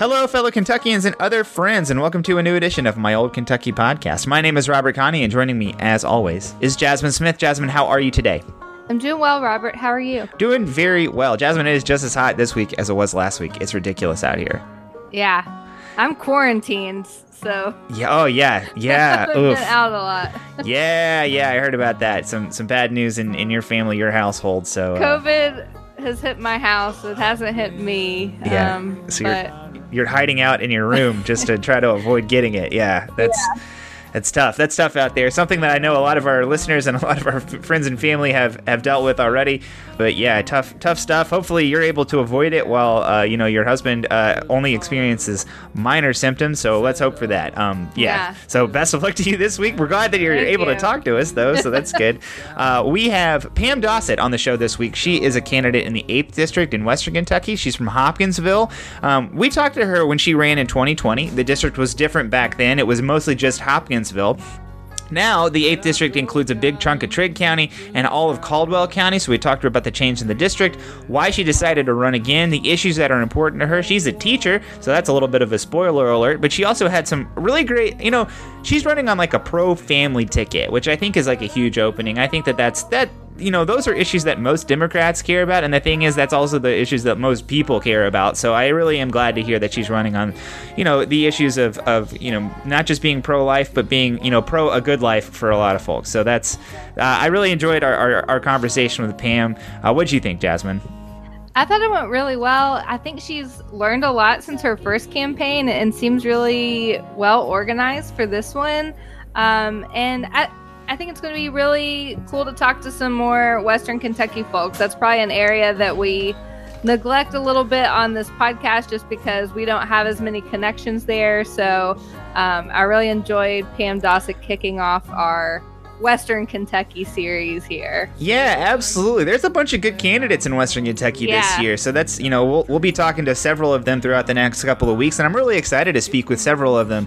Hello, fellow Kentuckians and other friends, and welcome to a new edition of my Old Kentucky podcast. My name is Robert Kahne, and joining me, as always, is Jasmine Smith. Jasmine, how are you today? I'm doing well, Robert. How are you? Doing very well. Jasmine, it is just as hot this week as it was last week. It's ridiculous out here. Yeah, I'm quarantined, so Yeah. Oh, yeah. Yeah. I've been out a lot. Yeah. Yeah. I heard about that. Some some bad news in, in your family, your household. So. uh, COVID has hit my house. It hasn't hit me. Yeah. Um, so you're but you're hiding out in your room just to try to avoid getting it. Yeah, that's that's tough. That's tough out there. Something that I know a lot of our listeners and a lot of our f- friends and family have have dealt with already. But yeah, tough tough stuff. Hopefully you're able to avoid it while uh, you know your husband uh, only experiences minor symptoms. So let's hope for that. Um, yeah. Yeah. So best of luck to you this week. We're glad that you're Thank able to talk to us though, so that's good. uh, we have Pam Dossett on the show this week. She is a candidate in the 8th District in Western Kentucky. She's from Hopkinsville. Um, we talked to her when she ran in 2020. The district was different back then, it was mostly just Now, the 8th District includes a big chunk of Trigg County and all of Caldwell County, so we talked about the change in the district, why she decided to run again, the issues that are important to her. She's a teacher, so that's a little bit of a spoiler alert, but she also had some really great, you know, she's running on like a pro family ticket, which I think is like a huge opening. I think that that's, that, you know, those are issues that most Democrats care about, and the thing is, that's also the issues that most people care about. So I really am glad to hear that she's running on, you know, the issues of, of you know, not just being pro-life, but being, you know, pro a good life for a lot of folks. So that's, uh, I really enjoyed our, our, our conversation with Pam. Uh, what do you think, Jasmine? I thought it went really well. I think she's learned a lot since her first campaign and seems really well organized for this one. Um, and I, I think it's going to be really cool to talk to some more Western Kentucky folks. That's probably an area that we neglect a little bit on this podcast just because we don't have as many connections there. So um, I really enjoyed Pam Dossett kicking off our Western Kentucky series here. Yeah, absolutely. There's a bunch of good candidates in Western Kentucky this year. So that's, you know, we'll, we'll be talking to several of them throughout the next couple of weeks. And I'm really excited to speak with several of them.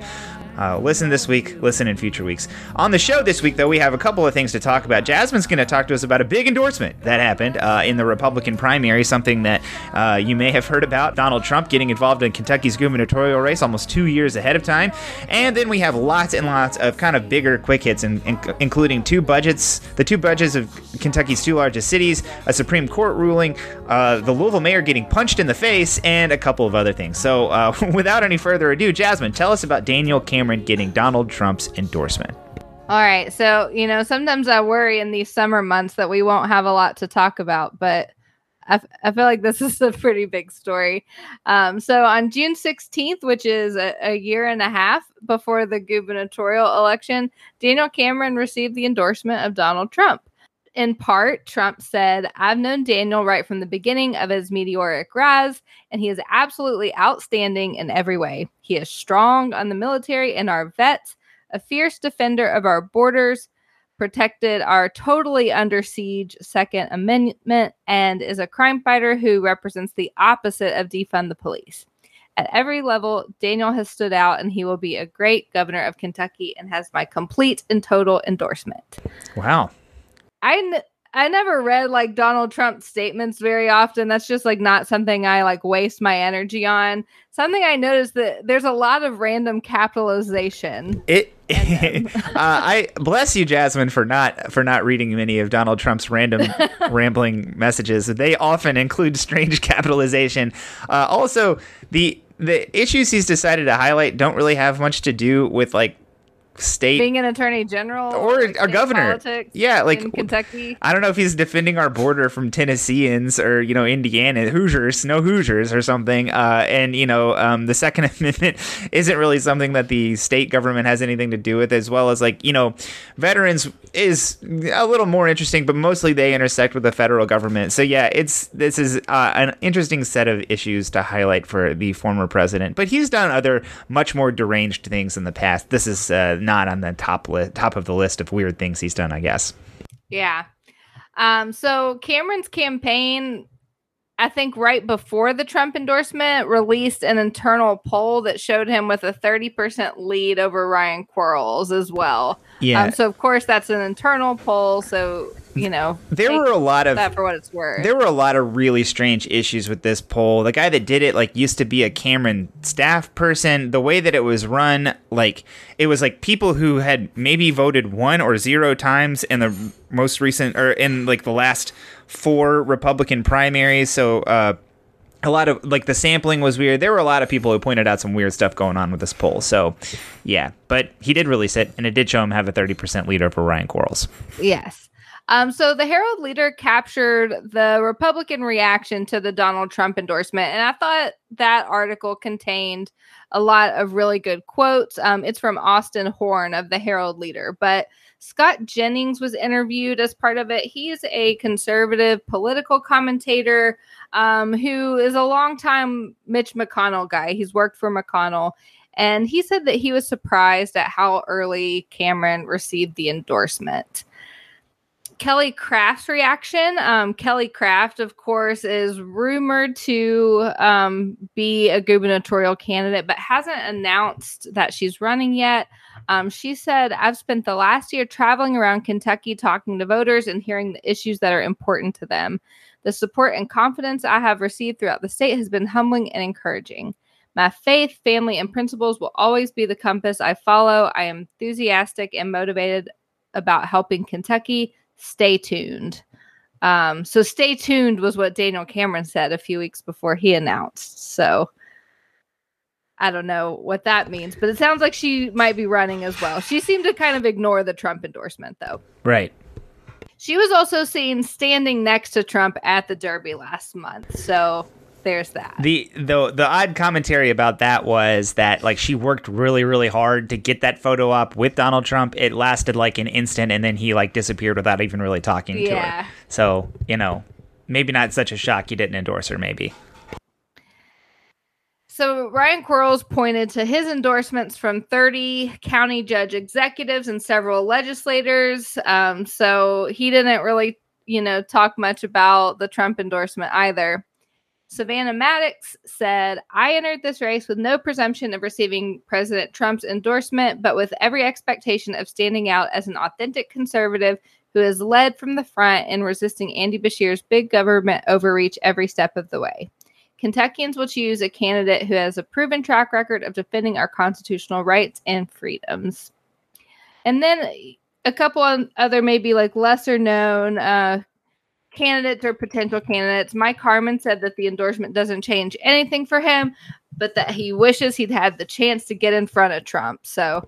Uh, listen this week, listen in future weeks. On the show this week, though, we have a couple of things to talk about. Jasmine's going to talk to us about a big endorsement that happened uh, in the Republican primary, something that uh, you may have heard about Donald Trump getting involved in Kentucky's gubernatorial race almost two years ahead of time. And then we have lots and lots of kind of bigger quick hits, in, in, including two budgets, the two budgets of Kentucky's two largest cities, a Supreme Court ruling, uh, the Louisville mayor getting punched in the face, and a couple of other things. So, uh, without any further ado, Jasmine, tell us about Daniel Cameron getting Donald Trump's endorsement. All right. So, you know, sometimes I worry in these summer months that we won't have a lot to talk about, but I, f- I feel like this is a pretty big story. Um, so, on June 16th, which is a, a year and a half before the gubernatorial election, Daniel Cameron received the endorsement of Donald Trump. In part, Trump said, I've known Daniel right from the beginning of his meteoric rise, and he is absolutely outstanding in every way. He is strong on the military and our vets a fierce defender of our borders, protected our totally under siege Second Amendment, and is a crime fighter who represents the opposite of defund the police. At every level, Daniel has stood out, and he will be a great governor of Kentucky and has my complete and total endorsement. Wow. I n- I never read like Donald Trump statements very often. That's just like not something I like waste my energy on. Something I noticed that there's a lot of random capitalization. It. uh, I bless you, Jasmine, for not for not reading many of Donald Trump's random rambling messages. They often include strange capitalization. Uh, also, the the issues he's decided to highlight don't really have much to do with like state being an attorney general Or like, a governor. Yeah, like- Kentucky. I don't know if he's defending our border from Tennesseans or you know Indiana Hoosiers, no Hoosiers or something. Uh, and you know um, the Second Amendment isn't really something that the state government has anything to do with, as well as like you know veterans is a little more interesting, but mostly they intersect with the federal government. So yeah, it's this is uh, an interesting set of issues to highlight for the former president. But he's done other much more deranged things in the past. This is uh, not on the top li- top of the list of weird things he's done, I guess. Yeah. Um, so Cameron's campaign I think right before the Trump endorsement, released an internal poll that showed him with a 30% lead over Ryan Quarles as well. Yeah. Um, so, of course, that's an internal poll. So, you know, there were a lot of that for what it's worth. There were a lot of really strange issues with this poll. The guy that did it like used to be a Cameron staff person. The way that it was run, like it was like people who had maybe voted one or zero times in the most recent or in like the last four Republican primaries. So uh, a lot of like the sampling was weird. There were a lot of people who pointed out some weird stuff going on with this poll. So yeah, but he did release it, and it did show him have a thirty percent lead over Ryan Quarles. Yes. Um, so the Herald Leader captured the Republican reaction to the Donald Trump endorsement, and I thought that article contained a lot of really good quotes. Um, it's from Austin Horn of the Herald Leader, but Scott Jennings was interviewed as part of it. He's a conservative political commentator um, who is a longtime Mitch McConnell guy. He's worked for McConnell. And he said that he was surprised at how early Cameron received the endorsement. Kelly Craft's reaction. Um, Kelly Craft, of course, is rumored to um, be a gubernatorial candidate, but hasn't announced that she's running yet. Um, she said, I've spent the last year traveling around Kentucky talking to voters and hearing the issues that are important to them. The support and confidence I have received throughout the state has been humbling and encouraging. My faith, family, and principles will always be the compass I follow. I am enthusiastic and motivated about helping Kentucky. Stay tuned. Um, so, stay tuned was what Daniel Cameron said a few weeks before he announced. So, I don't know what that means, but it sounds like she might be running as well. She seemed to kind of ignore the Trump endorsement, though. Right. She was also seen standing next to Trump at the Derby last month. So there's that. The the the odd commentary about that was that like she worked really really hard to get that photo up with Donald Trump. It lasted like an instant and then he like disappeared without even really talking Yeah. to her. So, you know, maybe not such a shock he didn't endorse her maybe. So Ryan Quarles pointed to his endorsements from 30 county judge executives and several legislators. Um, so he didn't really, you know, talk much about the Trump endorsement either. Savannah Maddox said, I entered this race with no presumption of receiving President Trump's endorsement, but with every expectation of standing out as an authentic conservative who has led from the front in resisting Andy Beshear's big government overreach every step of the way. Kentuckians will choose a candidate who has a proven track record of defending our constitutional rights and freedoms. And then a couple other, maybe like lesser known uh, candidates or potential candidates. Mike Harmon said that the endorsement doesn't change anything for him, but that he wishes he'd had the chance to get in front of Trump. So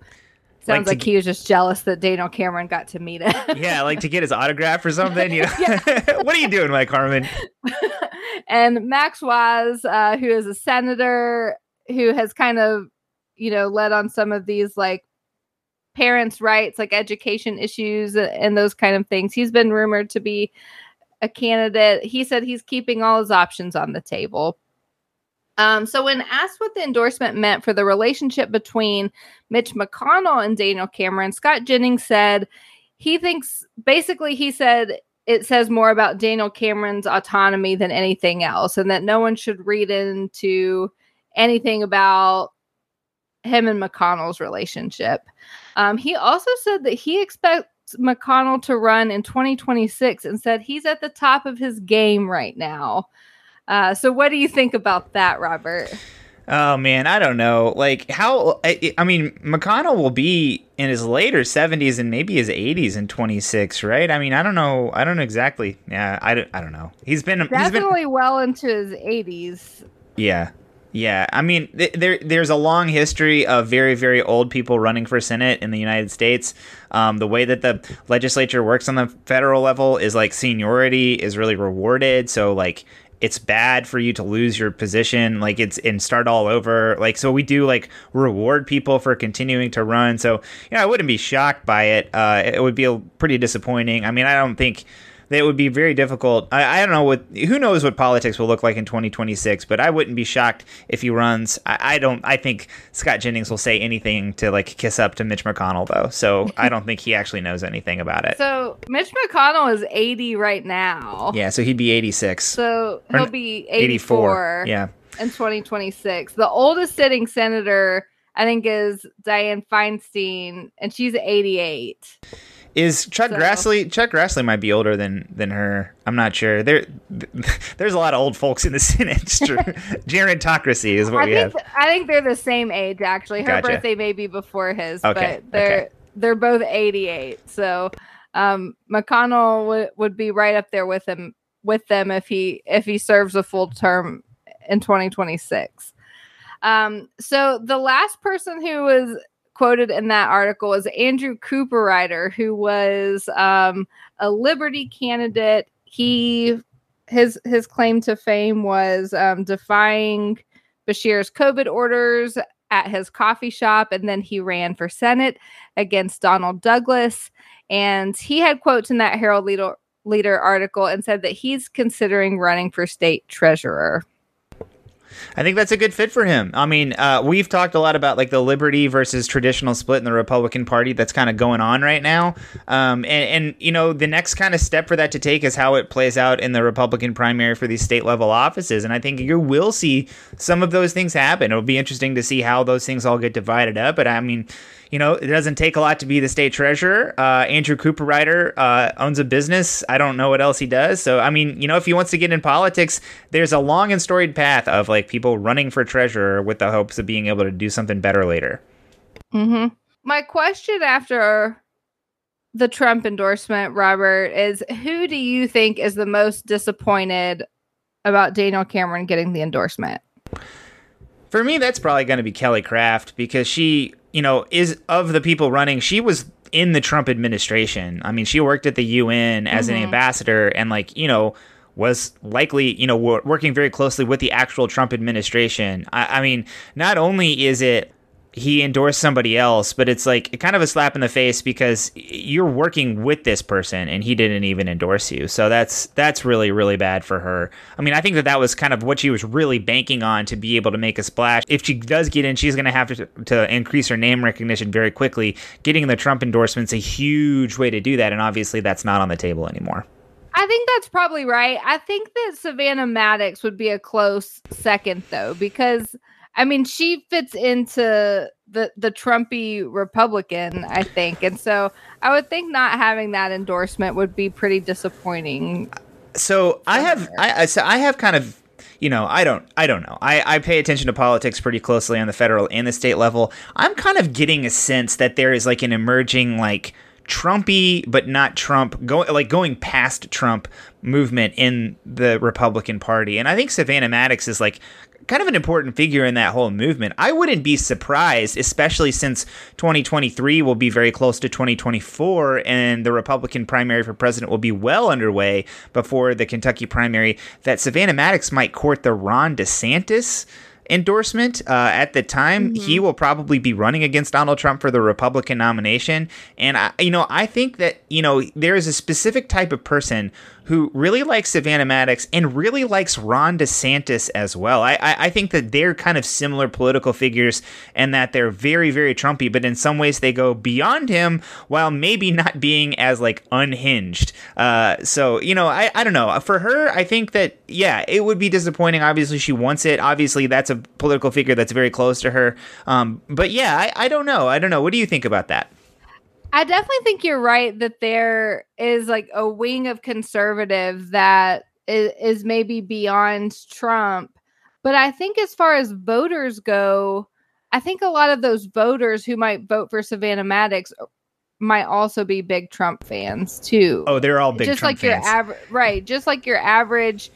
sounds to like, g- he was just jealous that Daniel Cameron got to meet him. Yeah, like to get his autograph or something, you know. what are you doing, Mike Harmon? and Max Wise, uh, who is a senator who has kind of, you know, led on some of these like parents' rights, like education issues and those kind of things. He's been rumored to be a candidate. He said he's keeping all his options on the table. Um, so, when asked what the endorsement meant for the relationship between Mitch McConnell and Daniel Cameron, Scott Jennings said he thinks basically he said it says more about Daniel Cameron's autonomy than anything else, and that no one should read into anything about him and McConnell's relationship. Um, he also said that he expects McConnell to run in 2026 and said he's at the top of his game right now. Uh, so, what do you think about that, Robert? Oh man, I don't know. Like how I, I mean, McConnell will be in his later 70s and maybe his 80s in 26, right? I mean, I don't know. I don't know exactly. Yeah, I don't, I don't know. He's been he's been Definitely well into his 80s. Yeah. Yeah, I mean, th- there there's a long history of very very old people running for senate in the United States. Um, the way that the legislature works on the federal level is like seniority is really rewarded. So like it's bad for you to lose your position. Like it's and start all over. Like so we do like reward people for continuing to run. So you know i wouldn't be shocked by it. Uh it would be pretty disappointing. I mean i don't think that it would be very difficult. I, I don't know what who knows what politics will look like in 2026, but I wouldn't be shocked if he runs. I, I don't. I think Scott Jennings will say anything to like kiss up to Mitch McConnell though, so I don't think he actually knows anything about it. So Mitch McConnell is 80 right now. Yeah, so he'd be 86. So he'll be 84. 84. Yeah. in 2026. The oldest sitting senator, I think, is Dianne Feinstein, and she's 88. Is Chuck So- Grassley? Chuck Grassley might be older than than her. I'm not sure. There, there's a lot of old folks in the Senate. Gerontocracy is what I we think have. I think they're the same age actually. Her Gotcha. birthday may be before his, Okay, but they're okay. they're both 88. So um, McConnell would would be right up there with him with them if he if he serves a full term in 2026. Um, so the last person who was quoted in that article was Andrew Cooperrider, who was um, a Liberty candidate. He his his claim to fame was um, defying Beshear's COVID orders at his coffee shop, and then he ran for Senate against Donald Douglas. And he had quotes in that Herald Leader, Leader article and said that he's considering running for state treasurer. I think that's a good fit for him. I mean, uh, we've talked a lot about like the liberty versus traditional split in the Republican Party that's kind of going on right now. Um, and, and, you know, the next kind of step for that to take is how it plays out in the Republican primary for these state level offices. And I think you will see some of those things happen. It'll be interesting to see how those things all get divided up. But I mean, you know, it doesn't take a lot to be the state treasurer. Uh, Andrew Cooperrider uh, owns a business. I don't know what else he does. So, I mean, you know, if he wants to get in politics, there's a long and storied path of like people running for treasurer with the hopes of being able to do something better later. Mm-hmm. My question after the Trump endorsement, Robert, is who do you think is the most disappointed about Daniel Cameron getting the endorsement? For me, that's probably going to be Kelly Craft because she, you know, is of the people running, she was in the Trump administration. I mean, she worked at the UN as an Mhm. ambassador and, like, you know, was likely, you know, working very closely with the actual Trump administration. I, I mean, not only is it he endorsed somebody else, but it's like kind of a slap in the face because you're working with this person and he didn't even endorse you. So that's that's really really bad for her. I mean, I think that that was kind of what she was really banking on to be able to make a splash. If she does get in, she's going to have to to increase her name recognition very quickly. Getting the Trump endorsement's a huge way to do that, and obviously that's not on the table anymore. I think that's probably right. I think that Savannah Maddox would be a close second, though, because I mean she fits into the the Trumpy Republican, I think, and so I would think not having that endorsement would be pretty disappointing. so I have I I- so I have kind of you know I don't I don't know I I pay attention to politics pretty closely on the federal and the state level. I'm kind of getting a sense that there is like an emerging like Trumpy but not Trump going like going past Trump movement in the Republican Party, and I think Savannah Maddox is like kind of an important figure in that whole movement. I wouldn't be surprised, especially since 2023 will be very close to 2024 and the Republican primary for president will be well underway before the Kentucky primary, that Savannah Maddox might court the Ron DeSantis endorsement uh, at the time. He will probably be running against donald trump for the republican nomination. And i you know i think that you know there is a specific type of person who really likes savannah maddox and really likes ron desantis as well. I i, I think that they're kind of similar political figures and that they're very very trumpy but in some ways they go beyond him while maybe not being as like unhinged. Uh so you know i i don't know. For her i think that yeah it would be disappointing. Obviously she wants it. Obviously that's a political figure that's very close to her. Um but yeah i i don't know. I don't know. What do you think about that I definitely think you're right that there is like a wing of conservative that is, is maybe beyond Trump. But I think as far as voters go, I think a lot of those voters who might vote for Savannah Maddox might also be big Trump fans too. oh they're all big just Trump like fans. your average right, just like your average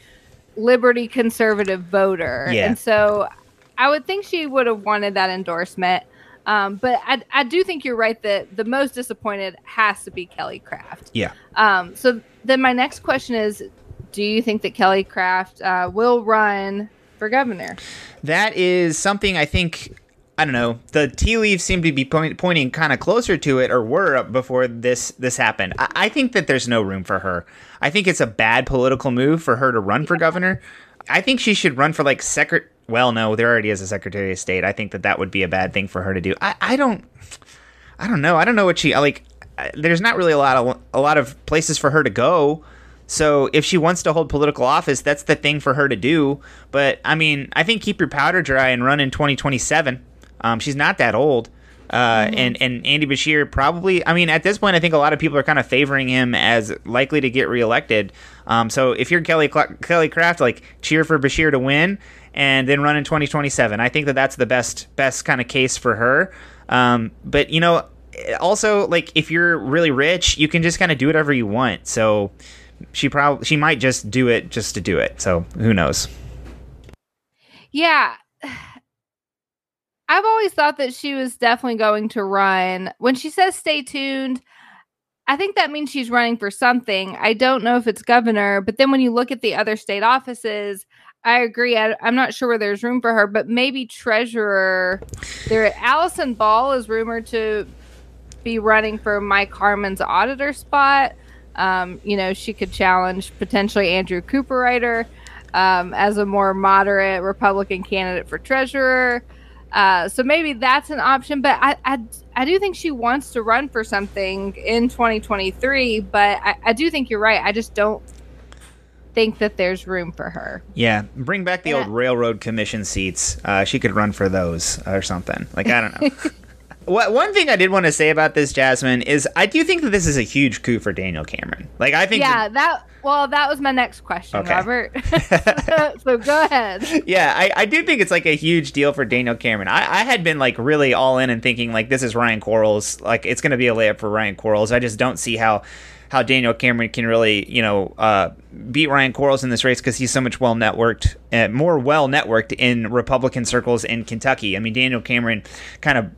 liberty conservative voter. Yeah. And so I would think she would have wanted that endorsement. Um, but I, I do think you're right that the most disappointed has to be Kelly Craft. yeah Um, so then my next question is Do you think that Kelly Craft uh, will run for governor? that is something I think I don't know. The tea leaves seem to be point, pointing kind of closer to it, or were before this this happened. I, I, think that there's no room for her. I think it's a bad political move for her to run for governor. I think she should run for like secret. Well, no, there already is a secretary of state. I think that that would be a bad thing for her to do. I, I don't. I don't know. I don't know what she like. There's not really a lot of a lot of places for her to go. So if she wants to hold political office, that's the thing for her to do. But I mean, I think keep your powder dry and run in 2027. Um, she's not that old. Uh, mm-hmm. and and Andy Beshear probably. I mean, at this point, I think a lot of people are kind of favoring him as likely to get reelected. Um, so if you're Kelly Kelly Craft, like cheer for Beshear to win and then run in 2027. I think that that's the best best kind of case for her. Um, but you know, also like if you're really rich, you can just kind of do whatever you want. So she probably she might just do it just to do it. So who knows? Yeah. I've always thought that she was definitely going to run. When she says stay tuned, I think that means she's running for something. I don't know if it's governor, but then when you look at the other state offices, I agree. I, am not sure where there's room for her, but maybe treasurer. There, Allison Ball is rumored to be running for Mike Harmon's auditor spot. Um, you know, she could challenge potentially Andrew Cooperrider um, as a more moderate Republican candidate for treasurer. Uh, so maybe that's an option, but I, I, I do think she wants to run for something in 2023. But I, I do think you're right. I just don't think that there's room for her. Yeah, bring back the yeah. old railroad commission seats. Uh, she could run for those or something. Like I don't know. What, one thing I did want to say about this, Jasmine, is I do think that this is a huge coup for Daniel Cameron. Like I think. Yeah, that, that well, that was my next question, okay. Robert. so go ahead. Yeah, I, I do think it's like a huge deal for Daniel Cameron. I, I had been like really all in and thinking like this is Ryan Quarles, like it's going to be a layup for Ryan Quarles. I just don't see how how Daniel Cameron can really, you know, uh, beat Ryan Quarles in this race because he's so much well networked, uh, more well networked in Republican circles in Kentucky. I mean, Daniel Cameron kind of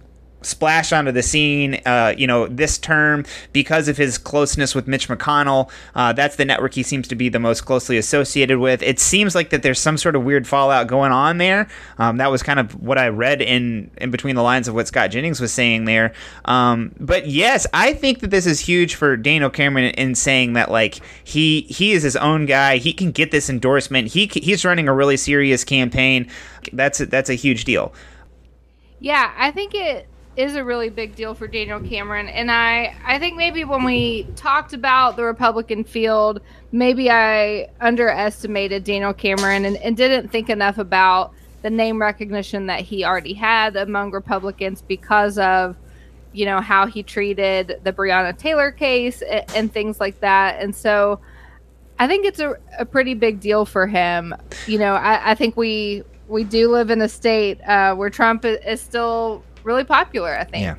splashed onto the scene, uh, you know, this term because of his closeness with Mitch McConnell. Uh, that's the network he seems to be the most closely associated with. It seems like that there's some sort of weird fallout going on there. Um, that was kind of what I read in in between the lines of what Scott Jennings was saying there. Um, but yes, I think that this is huge for Daniel Cameron in saying that like he he is his own guy. He can get this endorsement. He he's running a really serious campaign. That's a, that's a huge deal. Yeah, I think it is a really big deal for Daniel Cameron. And I, I think maybe when we talked about the Republican field, maybe I underestimated Daniel Cameron and, and didn't think enough about the name recognition that he already had among Republicans because of, you know, how he treated the Breonna Taylor case and, and things like that. And so I think it's a, a pretty big deal for him. You know, I, I think we we do live in a state uh, where Trump is still really popular, I think. Yeah.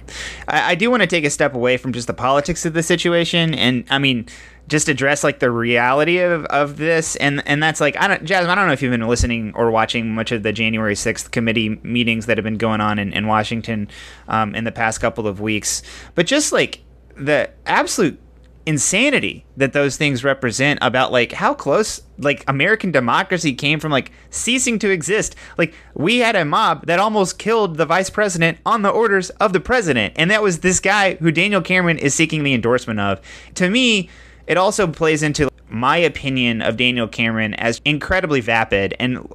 I, I do want to take a step away from just the politics of the situation. And I mean, just address like the reality of, of this and and that's like I don't Jasmine I don't know if you've been listening or watching much of the January 6th committee meetings that have been going on in, in Washington um, in the past couple of weeks but just like the absolute insanity that those things represent about like how close like American democracy came from like ceasing to exist. Like we had a mob that almost killed the vice president on the orders of the president, and that was this guy who Daniel Cameron is seeking the endorsement of. To me, it also plays into my opinion of Daniel Cameron as incredibly vapid and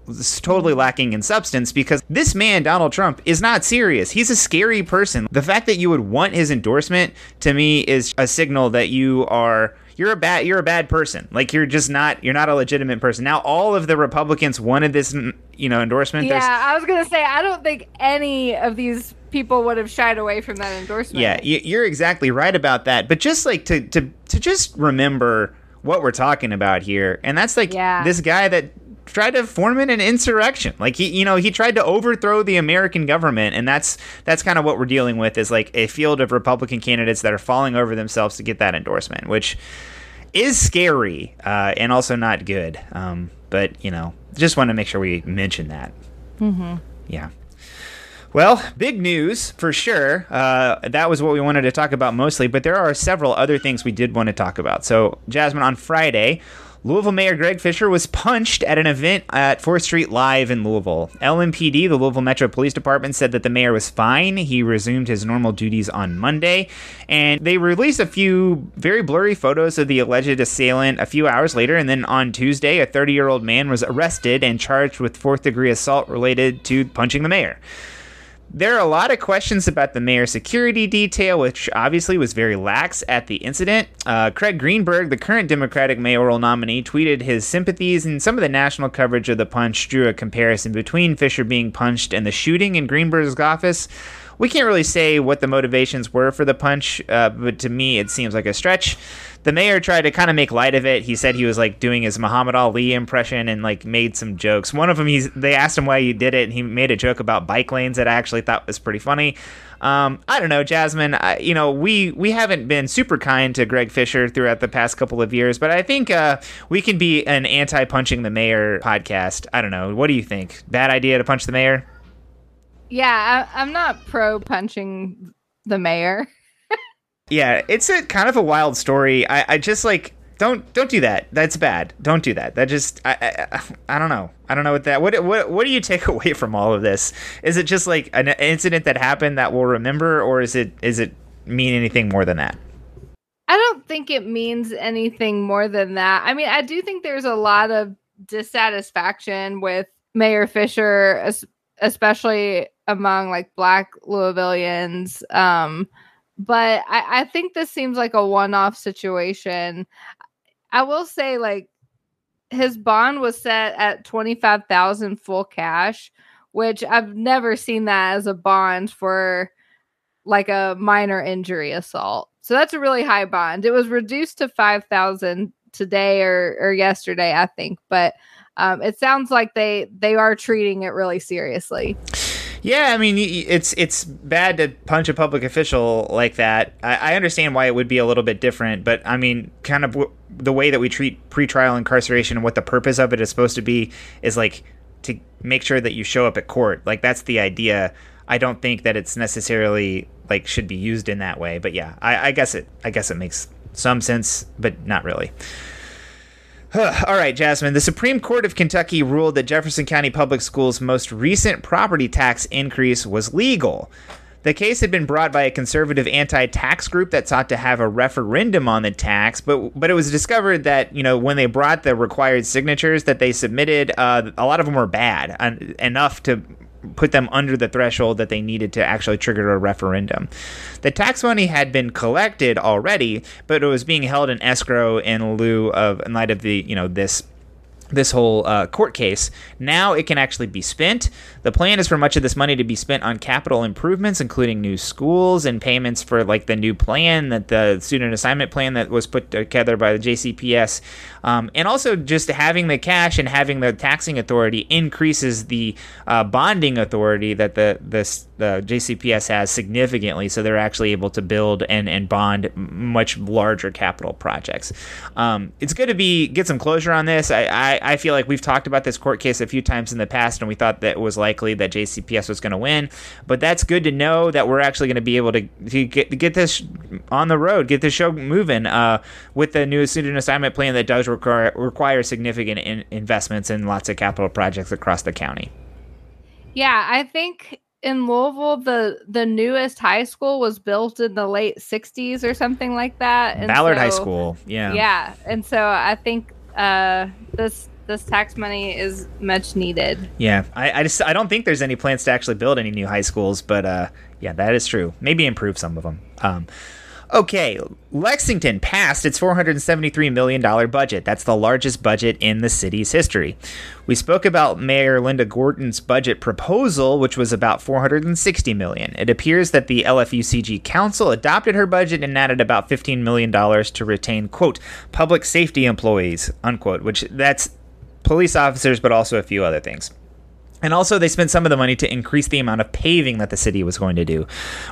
totally lacking in substance because this man, Donald Trump, is not serious. He's a scary person. The fact that you would want his endorsement to me is a signal that you are you're a bad you're a bad person. Like you're just not you're not a legitimate person. Now all of the Republicans wanted this mm, you know endorsement. Yeah, There's, I was gonna say I don't think any of these people would have shied away from that endorsement. Yeah, you're exactly right about that. But just like to to to just remember what we're talking about here, and that's like yeah. this guy that tried to form an insurrection. Like he, you know, he tried to overthrow the American government, and that's that's kind of what we're dealing with is like a field of Republican candidates that are falling over themselves to get that endorsement, which is scary uh, and also not good. Um, but you know, just want to make sure we mention that. Mm-hmm. Yeah. Well, big news for sure. Uh, that was what we wanted to talk about mostly, but there are several other things we did want to talk about. So, Jasmine, on Friday, Louisville Mayor Greg Fisher was punched at an event at 4th Street Live in Louisville. LMPD, the Louisville Metro Police Department, said that the mayor was fine. He resumed his normal duties on Monday, and they released a few very blurry photos of the alleged assailant a few hours later. And then on Tuesday, a 30 year old man was arrested and charged with fourth degree assault related to punching the mayor. There are a lot of questions about the mayor's security detail, which obviously was very lax at the incident. Uh, Craig Greenberg, the current Democratic mayoral nominee, tweeted his sympathies, and some of the national coverage of the punch drew a comparison between Fisher being punched and the shooting in Greenberg's office. We can't really say what the motivations were for the punch, uh, but to me, it seems like a stretch the mayor tried to kind of make light of it. He said he was like doing his Muhammad Ali impression and like made some jokes. One of them, he's they asked him why he did it, and he made a joke about bike lanes that I actually thought was pretty funny. Um, I don't know, Jasmine. I, you know, we we haven't been super kind to Greg Fisher throughout the past couple of years, but I think uh, we can be an anti-punching the mayor podcast. I don't know. What do you think? Bad idea to punch the mayor? Yeah, I, I'm not pro punching the mayor. Yeah, it's a kind of a wild story. I, I just like don't don't do that. That's bad. Don't do that. That just I, I I don't know. I don't know what that. What what what do you take away from all of this? Is it just like an incident that happened that we'll remember, or is it is it mean anything more than that? I don't think it means anything more than that. I mean, I do think there's a lot of dissatisfaction with Mayor Fisher, especially among like Black Louisvillians. Um, but I, I think this seems like a one-off situation. I will say, like, his bond was set at twenty-five thousand full cash, which I've never seen that as a bond for like a minor injury assault. So that's a really high bond. It was reduced to five thousand today or or yesterday, I think, but um, it sounds like they they are treating it really seriously. Yeah, I mean, it's it's bad to punch a public official like that. I, I understand why it would be a little bit different, but I mean, kind of w- the way that we treat pretrial incarceration and what the purpose of it is supposed to be is like to make sure that you show up at court. Like that's the idea. I don't think that it's necessarily like should be used in that way. But yeah, I, I guess it I guess it makes some sense, but not really. All right, Jasmine. The Supreme Court of Kentucky ruled that Jefferson County Public Schools' most recent property tax increase was legal. The case had been brought by a conservative anti-tax group that sought to have a referendum on the tax, but but it was discovered that you know when they brought the required signatures that they submitted, uh, a lot of them were bad, uh, enough to put them under the threshold that they needed to actually trigger a referendum. The tax money had been collected already, but it was being held in escrow in lieu of in light of the you know this this whole uh, court case. Now it can actually be spent. The plan is for much of this money to be spent on capital improvements, including new schools and payments for like the new plan that the student assignment plan that was put together by the JCPS, um, and also just having the cash and having the taxing authority increases the uh, bonding authority that the this the JCPS has significantly, so they're actually able to build and, and bond much larger capital projects. Um, it's good to be get some closure on this. I, I, I, feel like we've talked about this court case a few times in the past, and we thought that it was likely that JCPS was going to win. But that's good to know that we're actually going to be able to, to get, get this on the road, get the show moving uh, with the new student assignment plan that does require, require significant in, investments in lots of capital projects across the county. Yeah, I think in Louisville, the the newest high school was built in the late '60s or something like that. And Ballard so, High School, yeah, yeah, and so I think uh, this this tax money is much needed. Yeah, I, I just I don't think there's any plans to actually build any new high schools, but uh, yeah, that is true. Maybe improve some of them. Um, Okay, Lexington passed its $473 million budget. That's the largest budget in the city's history. We spoke about Mayor Linda Gorton's budget proposal, which was about 460 million. It appears that the LFUCG Council adopted her budget and added about $15 million to retain, quote, public safety employees, unquote, which that's police officers, but also a few other things. And also, they spent some of the money to increase the amount of paving that the city was going to do.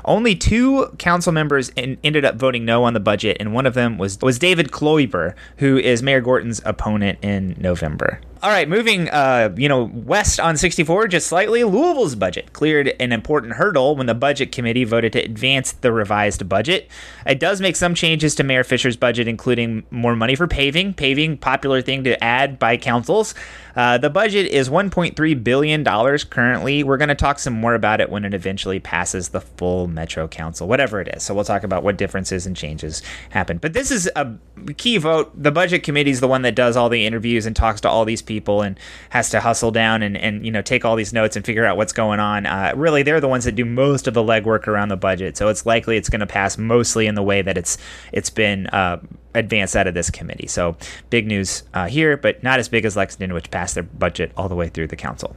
Only two council members in, ended up voting no on the budget, and one of them was, was David Kloiber, who is Mayor Gorton's opponent in November. All right, moving, uh, you know, west on 64 just slightly. Louisville's budget cleared an important hurdle when the budget committee voted to advance the revised budget. It does make some changes to Mayor Fisher's budget, including more money for paving. Paving, popular thing to add by councils. Uh, the budget is 1.3 billion dollars currently. We're going to talk some more about it when it eventually passes the full Metro Council, whatever it is. So we'll talk about what differences and changes happen. But this is a key vote. The budget committee is the one that does all the interviews and talks to all these people and has to hustle down and, and you know take all these notes and figure out what's going on. Uh, really, they're the ones that do most of the legwork around the budget, so it's likely it's going to pass mostly in the way that it's it's been. Uh, advanced out of this committee. So big news uh, here, but not as big as Lexington, which passed their budget all the way through the council.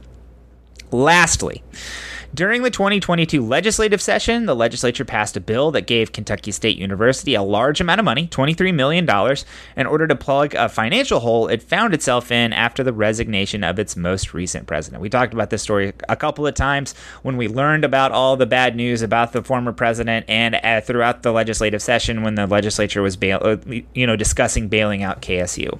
Lastly, during the 2022 legislative session, the legislature passed a bill that gave Kentucky State University a large amount of money, $23 million, in order to plug a financial hole it found itself in after the resignation of its most recent president. We talked about this story a couple of times when we learned about all the bad news about the former president and uh, throughout the legislative session when the legislature was bail- uh, you know discussing bailing out KSU.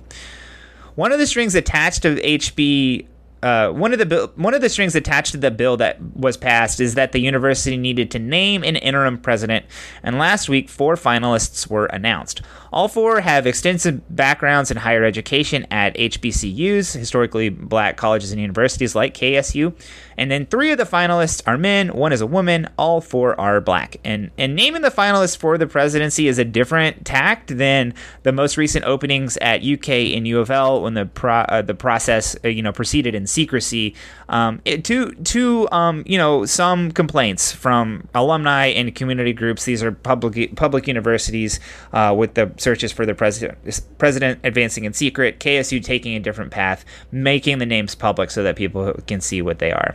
One of the strings attached to HB uh, one of the bill, one of the strings attached to the bill that was passed is that the university needed to name an interim president, and last week four finalists were announced. All four have extensive backgrounds in higher education at HBCUs, historically black colleges and universities like KSU, and then three of the finalists are men, one is a woman, all four are black. And and naming the finalists for the presidency is a different tact than the most recent openings at UK and U of L when the pro, uh, the process uh, you know proceeded in secrecy. Um, it, to to um, you know some complaints from alumni and community groups. These are public public universities uh, with the searches for the president president advancing in secret. KSU taking a different path, making the names public so that people can see what they are.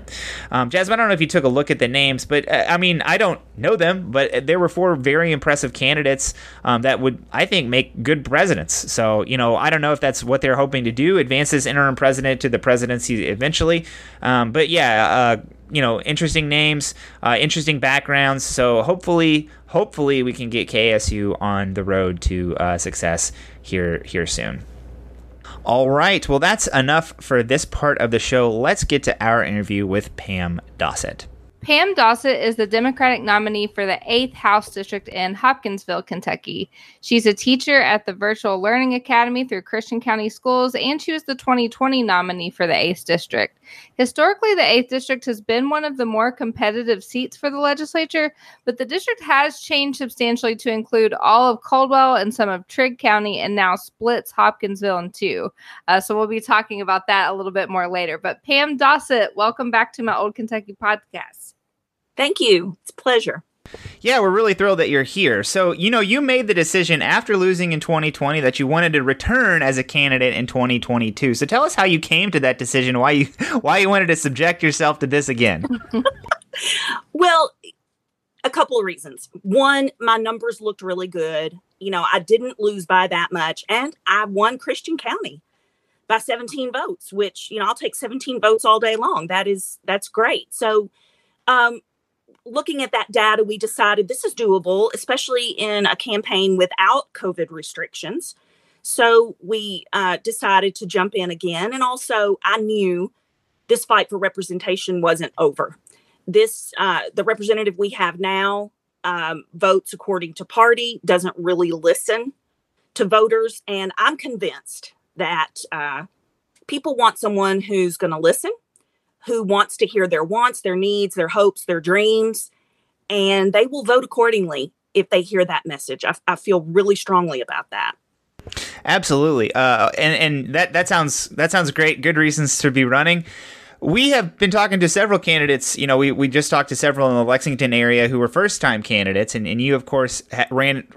Um, Jasmine, I don't know if you took a look at the names, but uh, I mean, I don't know them, but there were four very impressive candidates um, that would, I think, make good presidents. So, you know, I don't know if that's what they're hoping to do, advance this interim president to the presidency eventually. Um, but yeah, uh, you know, interesting names, uh, interesting backgrounds. So hopefully, hopefully we can get KSU on the road to uh, success here here soon. All right. Well, that's enough for this part of the show. Let's get to our interview with Pam Dossett. Pam Dossett is the Democratic nominee for the 8th House District in Hopkinsville, Kentucky. She's a teacher at the Virtual Learning Academy through Christian County Schools, and she was the 2020 nominee for the 8th District. Historically, the 8th District has been one of the more competitive seats for the legislature, but the district has changed substantially to include all of Caldwell and some of Trigg County and now splits Hopkinsville in two. Uh, so we'll be talking about that a little bit more later. But Pam Dossett, welcome back to my Old Kentucky podcast. Thank you. It's a pleasure. Yeah, we're really thrilled that you're here. So, you know, you made the decision after losing in 2020 that you wanted to return as a candidate in 2022. So, tell us how you came to that decision, why you why you wanted to subject yourself to this again. well, a couple of reasons. One, my numbers looked really good. You know, I didn't lose by that much and I won Christian County by 17 votes, which, you know, I'll take 17 votes all day long. That is that's great. So, um looking at that data, we decided this is doable, especially in a campaign without COVID restrictions. So we uh, decided to jump in again. And also, I knew this fight for representation wasn't over. This, uh, the representative we have now um, votes according to party, doesn't really listen to voters. And I'm convinced that uh, people want someone who's going to listen who wants to hear their wants, their needs, their hopes, their dreams, and they will vote accordingly if they hear that message. I, I feel really strongly about that. Absolutely, uh, and and that that sounds that sounds great. Good reasons to be running. We have been talking to several candidates. You know, we, we just talked to several in the Lexington area who were first time candidates, and, and you, of course, ha- ran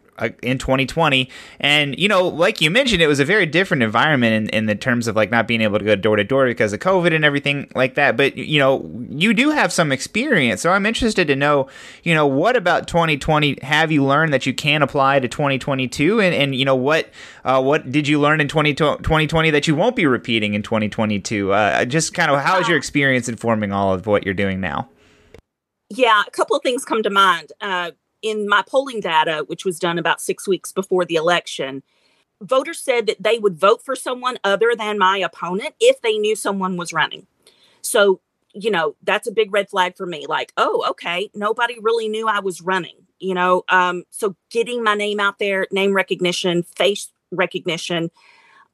in 2020 and you know like you mentioned it was a very different environment in, in the terms of like not being able to go door to door because of covid and everything like that. But you know you do have some experience. So i'm interested to know you know what about 2020 have you learned that you can apply to 2022 and, and you know what uh, what did you learn in 20, 2020 that you won't be repeating in 2022 uh, just kind of how is your experience informing all of what you're doing now? Yeah a couple of things come to mind. Uh, in my polling data, which was done about six weeks before the election, voters said that they would vote for someone other than my opponent if they knew someone was running. So, you know, that's a big red flag for me. Like, oh, okay, nobody really knew I was running, you know. Um, so getting my name out there, name recognition, face recognition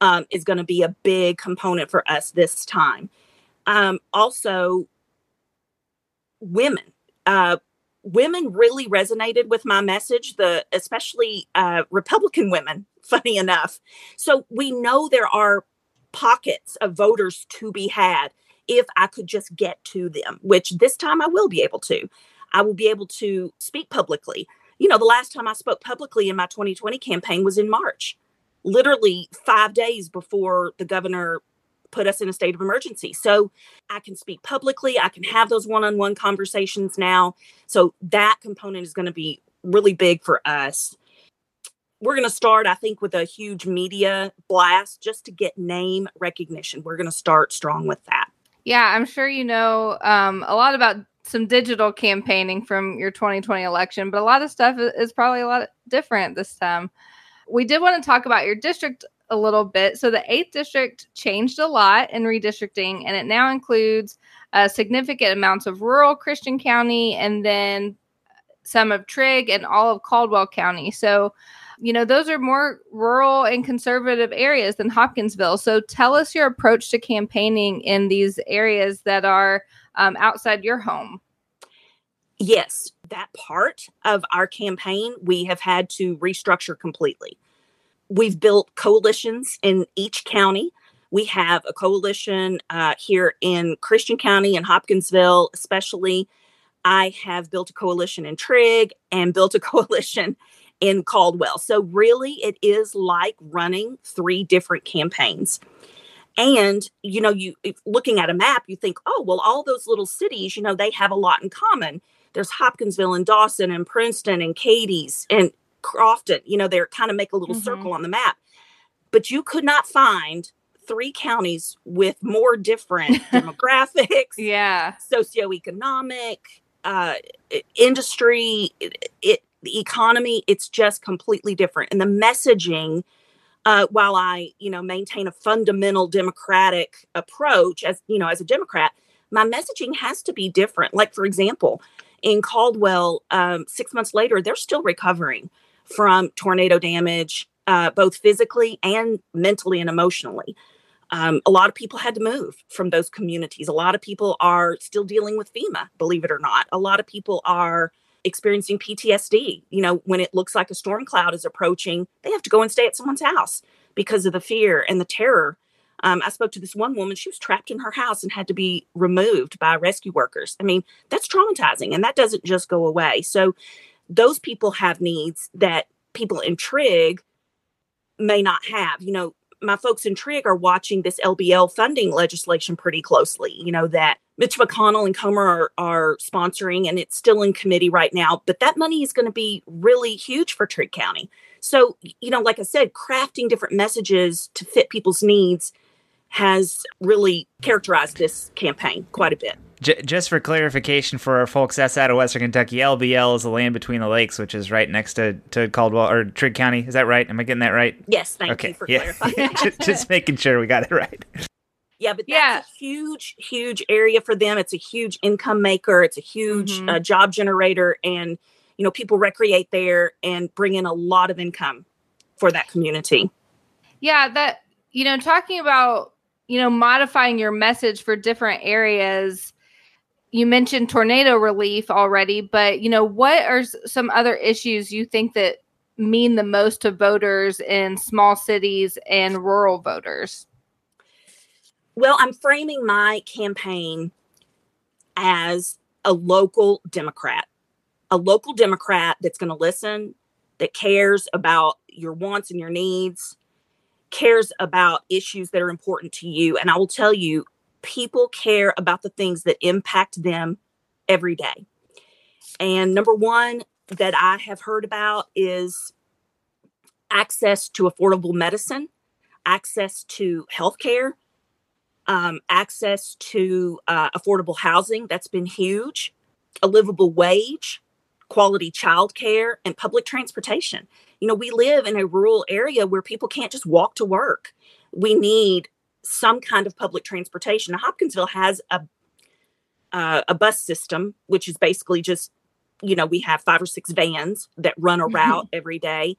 um, is going to be a big component for us this time. Um, also, women. Uh, women really resonated with my message the especially uh, republican women funny enough. So we know there are pockets of voters to be had if i could just get to them which this time i will be able to. I will be able to speak publicly. You know the last time i spoke publicly in my 2020 campaign was in march literally five days before the governor put us in a state of emergency. So I can speak publicly, I can have those one on one conversations now. So that component is going to be really big for us. We're going to start, I think, with a huge media blast just to get name recognition. We're going to start strong with that. Yeah, I'm sure you know um, a lot about some digital campaigning from your 2020 election, but a lot of stuff is probably a lot different this time. We did want to talk about your district a little bit. So the eighth district changed a lot in redistricting, and it now includes uh, significant amounts of rural Christian County and then some of Trigg and all of Caldwell County. So, you know, those are more rural and conservative areas than Hopkinsville. So tell us your approach to campaigning in these areas that are um, outside your home. Yes, that part of our campaign we have had to restructure completely we've built coalitions in each county. We have a coalition uh, here in Christian County and Hopkinsville, especially. I have built a coalition in Trigg and built a coalition in Caldwell. So, really, it is like running three different campaigns. And, you know, you looking at a map, you think, oh, well, all those little cities, you know, they have a lot in common. There's Hopkinsville and Dawson and Princeton and Cadiz. And Crofton, you know, they're kind of make a little mm-hmm. circle on the map. But you could not find three counties with more different demographics, yeah, socioeconomic, uh, industry, it, it, the economy. It's just completely different, and the messaging. Uh, while I, you know, maintain a fundamental democratic approach as you know, as a Democrat, my messaging has to be different. Like for example, in Caldwell, um, six months later, they're still recovering from tornado damage, uh, both physically and mentally and emotionally. Um, a lot of people had to move from those communities. A lot of people are still dealing with FEMA, believe it or not. A lot of people are experiencing PTSD. You know, when it looks like a storm cloud is approaching, they have to go and stay at someone's house because of the fear and the terror. Um, I spoke to this one woman, she was trapped in her house and had to be removed by rescue workers. I mean, that's traumatizing and that doesn't just go away. So, those people have needs that people in Trigg may not have. You know, my folks in Trigg are watching this LBL funding legislation pretty closely. You know, that Mitch McConnell and Comer are, are sponsoring, and it's still in committee right now. But that money is going to be really huge for Trigg County. So, you know, like I said, crafting different messages to fit people's needs has really characterized this campaign quite a bit. J- just for clarification for our folks outside of Western Kentucky, LBL is the land between the lakes, which is right next to, to Caldwell or Trigg County. Is that right? Am I getting that right? Yes, thank okay. you for yeah. clarifying. just, just making sure we got it right. Yeah, but that's yeah. a huge, huge area for them. It's a huge income maker. It's a huge mm-hmm. uh, job generator, and you know people recreate there and bring in a lot of income for that community. Yeah, that you know, talking about you know modifying your message for different areas you mentioned tornado relief already, but you know, what are some other issues you think that mean the most to voters in small cities and rural voters? Well, I'm framing my campaign as a local Democrat, a local Democrat that's going to listen, that cares about your wants and your needs, cares about issues that are important to you. And I will tell you, people care about the things that impact them every day. And number one that I have heard about is access to affordable medicine, access to healthcare, um, access to uh, affordable housing. That's been huge. A livable wage, quality childcare and public transportation. You know, we live in a rural area where people can't just walk to work. We need some kind of public transportation. Now, Hopkinsville has a uh, a bus system, which is basically just, you know, we have five or six vans that run a route every day.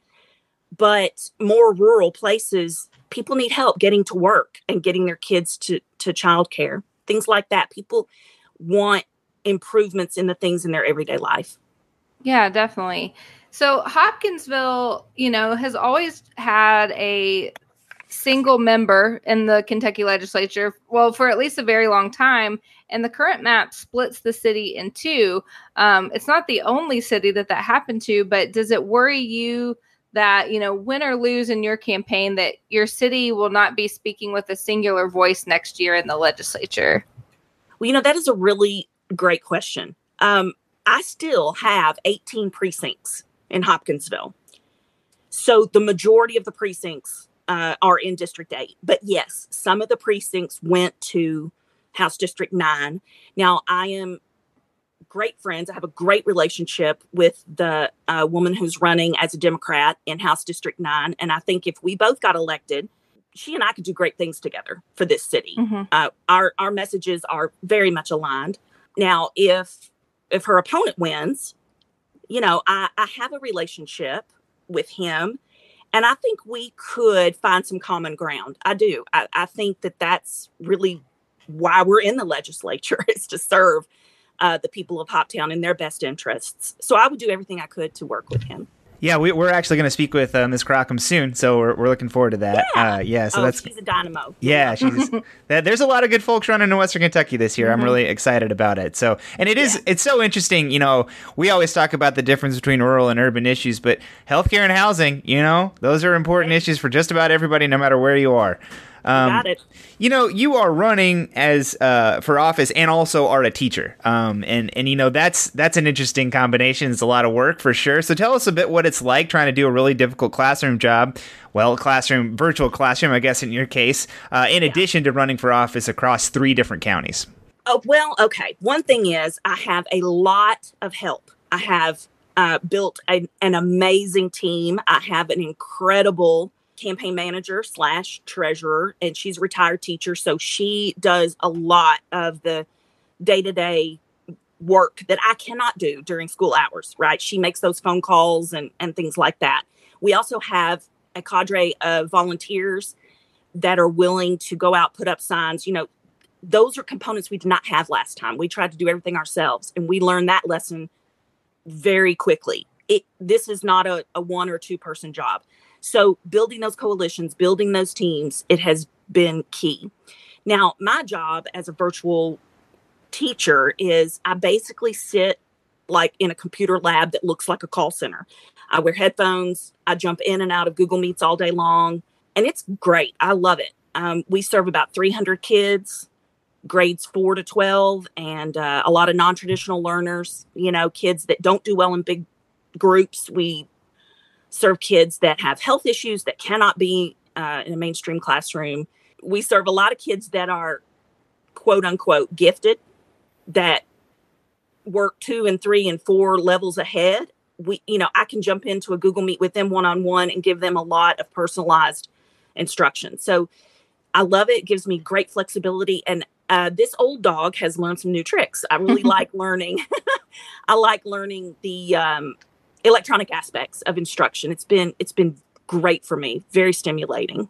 But more rural places, people need help getting to work and getting their kids to to childcare, things like that. People want improvements in the things in their everyday life. Yeah, definitely. So Hopkinsville, you know, has always had a single member in the Kentucky legislature, well, for at least a very long time. And the current map splits the city in two. Um, it's not the only city that that happened to, but does it worry you that, you know, win or lose in your campaign, that your city will not be speaking with a singular voice next year in the legislature? Well, you know, that is a really great question. Um, I still have 18 precincts in Hopkinsville. So the majority of the precincts uh, are in District 8. But yes, some of the precincts went to House District 9. Now, I am great friends. I have a great relationship with the uh, woman who's running as a Democrat in House District 9. And I think if we both got elected, she and I could do great things together for this city. Mm-hmm. Uh, our our messages are very much aligned. Now, if if her opponent wins, you know, I, I have a relationship with him and I think we could find some common ground. I do. I, I think that that's really why we're in the legislature is to serve uh, the people of Hoptown in their best interests. So I would do everything I could to work with him. Yeah, we, are actually going to speak with uh, Ms. Crockham soon, so we're, we're looking forward to that. Yeah, uh, yeah so oh, that's she's a dynamo. Yeah, she's. that, there's a lot of good folks running in Western Kentucky this year. Mm-hmm. I'm really excited about it. So, and it is yeah. it's so interesting. You know, we always talk about the difference between rural and urban issues, but healthcare and housing, you know, those are important issues for just about everybody, no matter where you are. Um, Got it. You know, you are running as uh, for office and also are a teacher, um, and and you know that's that's an interesting combination. It's a lot of work for sure. So tell us a bit what it's like trying to do a really difficult classroom job. Well, classroom, virtual classroom, I guess in your case, uh, in yeah. addition to running for office across three different counties. Oh well, okay. One thing is I have a lot of help. I have uh, built an amazing team. I have an incredible campaign manager slash treasurer, and she's a retired teacher. So she does a lot of the day to day work that I cannot do during school hours, right? She makes those phone calls and, and things like that. We also have a cadre of volunteers that are willing to go out, put up signs. You know, those are components we did not have last time. We tried to do everything ourselves, and we learned that lesson very quickly. It this is not a, a one or two person job. So building those coalitions, building those teams, it has been key. Now, my job as a virtual teacher is I basically sit like in a computer lab that looks like a call center. I wear headphones, I jump in and out of Google Meets all day long, and it's great. I love it. Um, we serve about 300 kids, grades four to 12, and uh, a lot of non traditional learners, you know, kids that don't do well in big groups. We serve kids that have health issues that cannot be uh, in a mainstream classroom. We serve a lot of kids that are quote unquote gifted, that work two and three and four levels ahead. We, you know, I can jump into a Google Meet with them one on one and give them a lot of personalized instruction. So I love it. it gives me great flexibility. And uh, this old dog has learned some new tricks. I really like learning. I like learning the um, electronic aspects of instruction. It's been it's been great for me, very stimulating.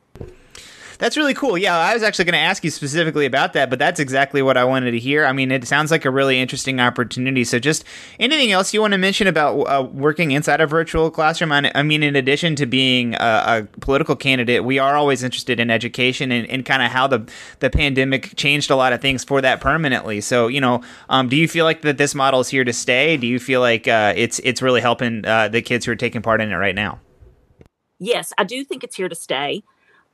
That's really cool. Yeah, I was actually going to ask you specifically about that, but that's exactly what I wanted to hear. I mean, it sounds like a really interesting opportunity. So, just anything else you want to mention about uh, working inside a virtual classroom? I mean, in addition to being a, a political candidate, we are always interested in education and, and kind of how the the pandemic changed a lot of things for that permanently. So, you know, um, do you feel like that this model is here to stay? Do you feel like uh, it's it's really helping uh, the kids who are taking part in it right now? Yes, I do think it's here to stay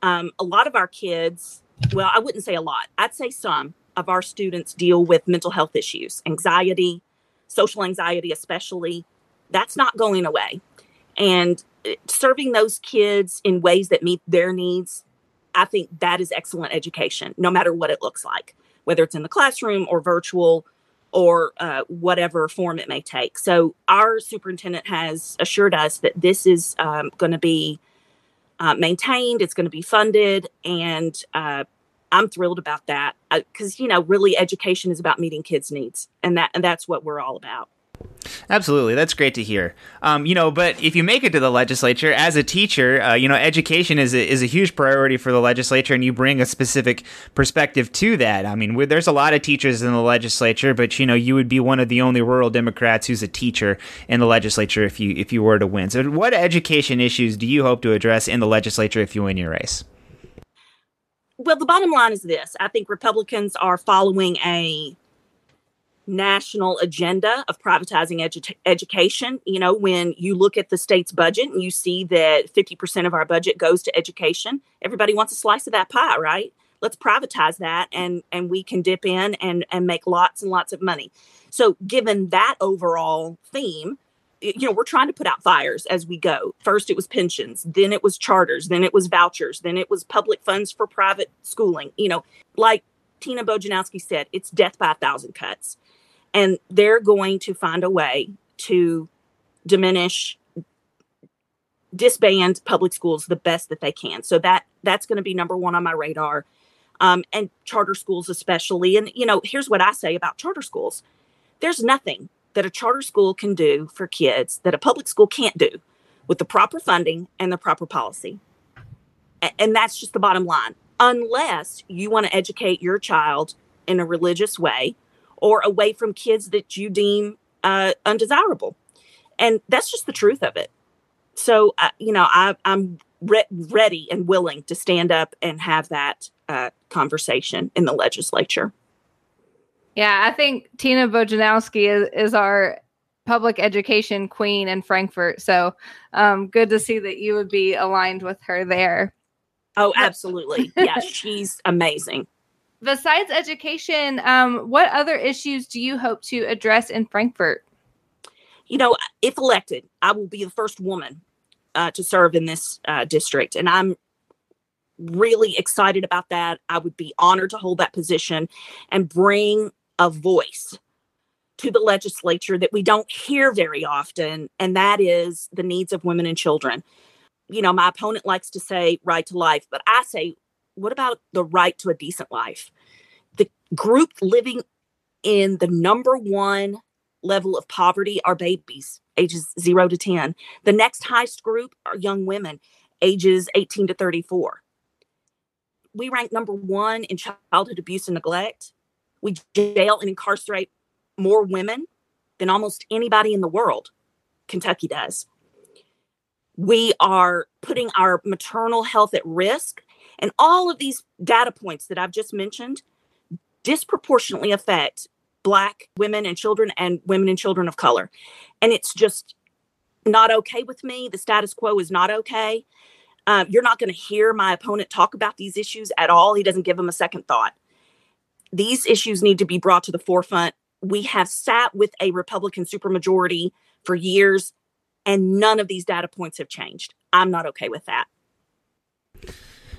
um, a lot of our kids, well, I wouldn't say a lot, I'd say some of our students deal with mental health issues, anxiety, social anxiety, especially. That's not going away. And uh, serving those kids in ways that meet their needs, I think that is excellent education, no matter what it looks like, whether it's in the classroom or virtual. or uh, whatever form it may take. So our superintendent has assured us that this is um, going to be uh, maintained, it's going to be funded, and uh, I'm thrilled about that because you know really education is about meeting kids' needs, and that and that's what we're all about. Absolutely, that's great to hear. Um, you know, but if you make it to the legislature as a teacher, uh, you know, education is a, is a huge priority for the legislature, and you bring a specific perspective to that. I mean, there's a lot of teachers in the legislature, but you know, you would be one of the only rural Democrats who's a teacher in the legislature if you if you were to win. So, what education issues do you hope to address in the legislature if you win your race? Well, the bottom line is this: I think Republicans are following a national agenda of privatizing edu- education. You know, when you look at the state's budget and you see that 50% of our budget goes to education, everybody wants a slice of that pie, right? Let's privatize that and and we can dip in and and make lots and lots of money. So, given that overall theme, you know, we're trying to put out fires as we go. First, it was pensions, then it was charters, then it was vouchers, then it was public funds for private schooling. You know, like Tina Bojanowski said, it's death by a thousand cuts. And they're going to find a way to diminish disband public schools the best that they can. So that that's going to be number one on my radar. Um, and charter schools especially. And you know here's what i say about charter schools. There's nothing that a charter school can do for kids that a public school can't do with the proper funding and the proper policy. And that's just the bottom line unless you want to educate your child in a religious way or away from kids that you deem uh, undesirable. And that's just the truth of it. So, uh, you know, I, am re- ready and willing to stand up and have that uh, conversation in the legislature. Yeah, I think Tina Bojanowski is, is our public education queen in Frankfort. So um, good to see that you would be aligned with her there. Oh, absolutely. yeah, she's amazing besides education, um, what other issues do you hope to address in Frankfort? You know, if elected, I will be the first woman uh, to serve in this uh, district, and I'm really excited about that. I would be honored to hold that position and bring a voice to the legislature that we don't hear very often, and that is the needs of women and children. You know, my opponent likes to say right to life, but I say what about the right to a decent life? The group living in the number one level of poverty are babies, ages zero to 10. The next highest group are young women, ages 18 to 34. We rank number one in childhood abuse and neglect. We jail and incarcerate more women than almost anybody in the world. Kentucky does. We are putting our maternal health at risk and all of these data points that I've just mentioned disproportionately affect Black women and children and women and children of color. And it's just not okay with me. The status quo is not okay. Um, you're not going to hear my opponent talk about these issues at all. He doesn't give them a second thought. These issues need to be brought to the forefront. We have sat with a Republican supermajority for years, and none of these data points have changed. I'm not okay with that.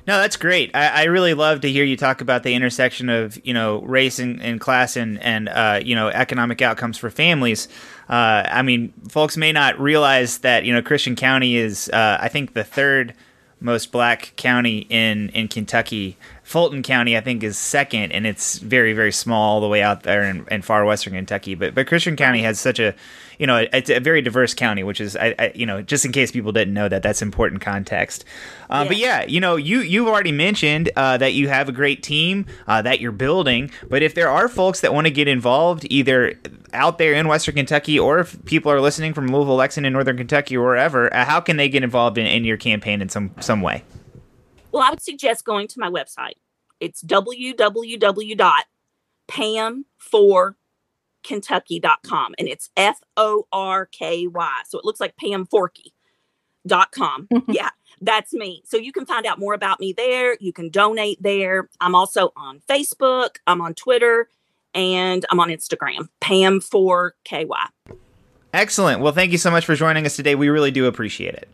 No, that's great. I, I, really love to hear you talk about the intersection of you know race and, and class and and uh, you know economic outcomes for families. Uh, I mean, folks may not realize that you know Christian County is uh, I think the third most black county in in Kentucky. Fulton County, I think, is second, and it's very, very small all the way out there in, in far western Kentucky. But but Christian County has such a you know, it's a very diverse county, which is, I, I, you know, just in case people didn't know that, that's important context. Uh, yeah. But yeah, you know, you you've already mentioned uh, that you have a great team uh, that you're building. But if there are folks that want to get involved, either out there in Western Kentucky, or if people are listening from Louisville, Lexington, Northern Kentucky, or wherever, uh, how can they get involved in, in your campaign in some some way? Well, I would suggest going to my website. It's www.pam4 kentucky.com and it's F O R K Y. So it looks like Pam Forky.com. yeah, that's me. So you can find out more about me there. You can donate there. I'm also on Facebook, I'm on Twitter, and I'm on Instagram, Pam4KY. Excellent. Well, thank you so much for joining us today. We really do appreciate it.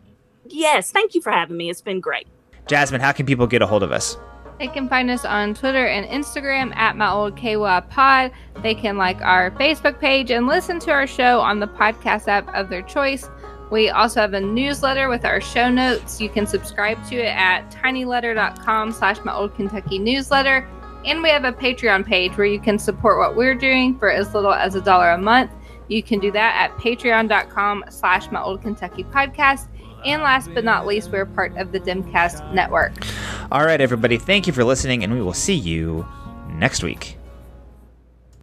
Yes, thank you for having me. It's been great. Jasmine, how can people get a hold of us? They can find us on Twitter and Instagram at my old KY pod. They can like our Facebook page and listen to our show on the podcast app of their choice. We also have a newsletter with our show notes. You can subscribe to it at tinyletter.com slash my old Kentucky newsletter. And we have a Patreon page where you can support what we're doing for as little as a dollar a month. You can do that at patreon.com slash my old Kentucky podcast. And last but not least, we're part of the DemCast network. All right, everybody. Thank you for listening, and we will see you next week.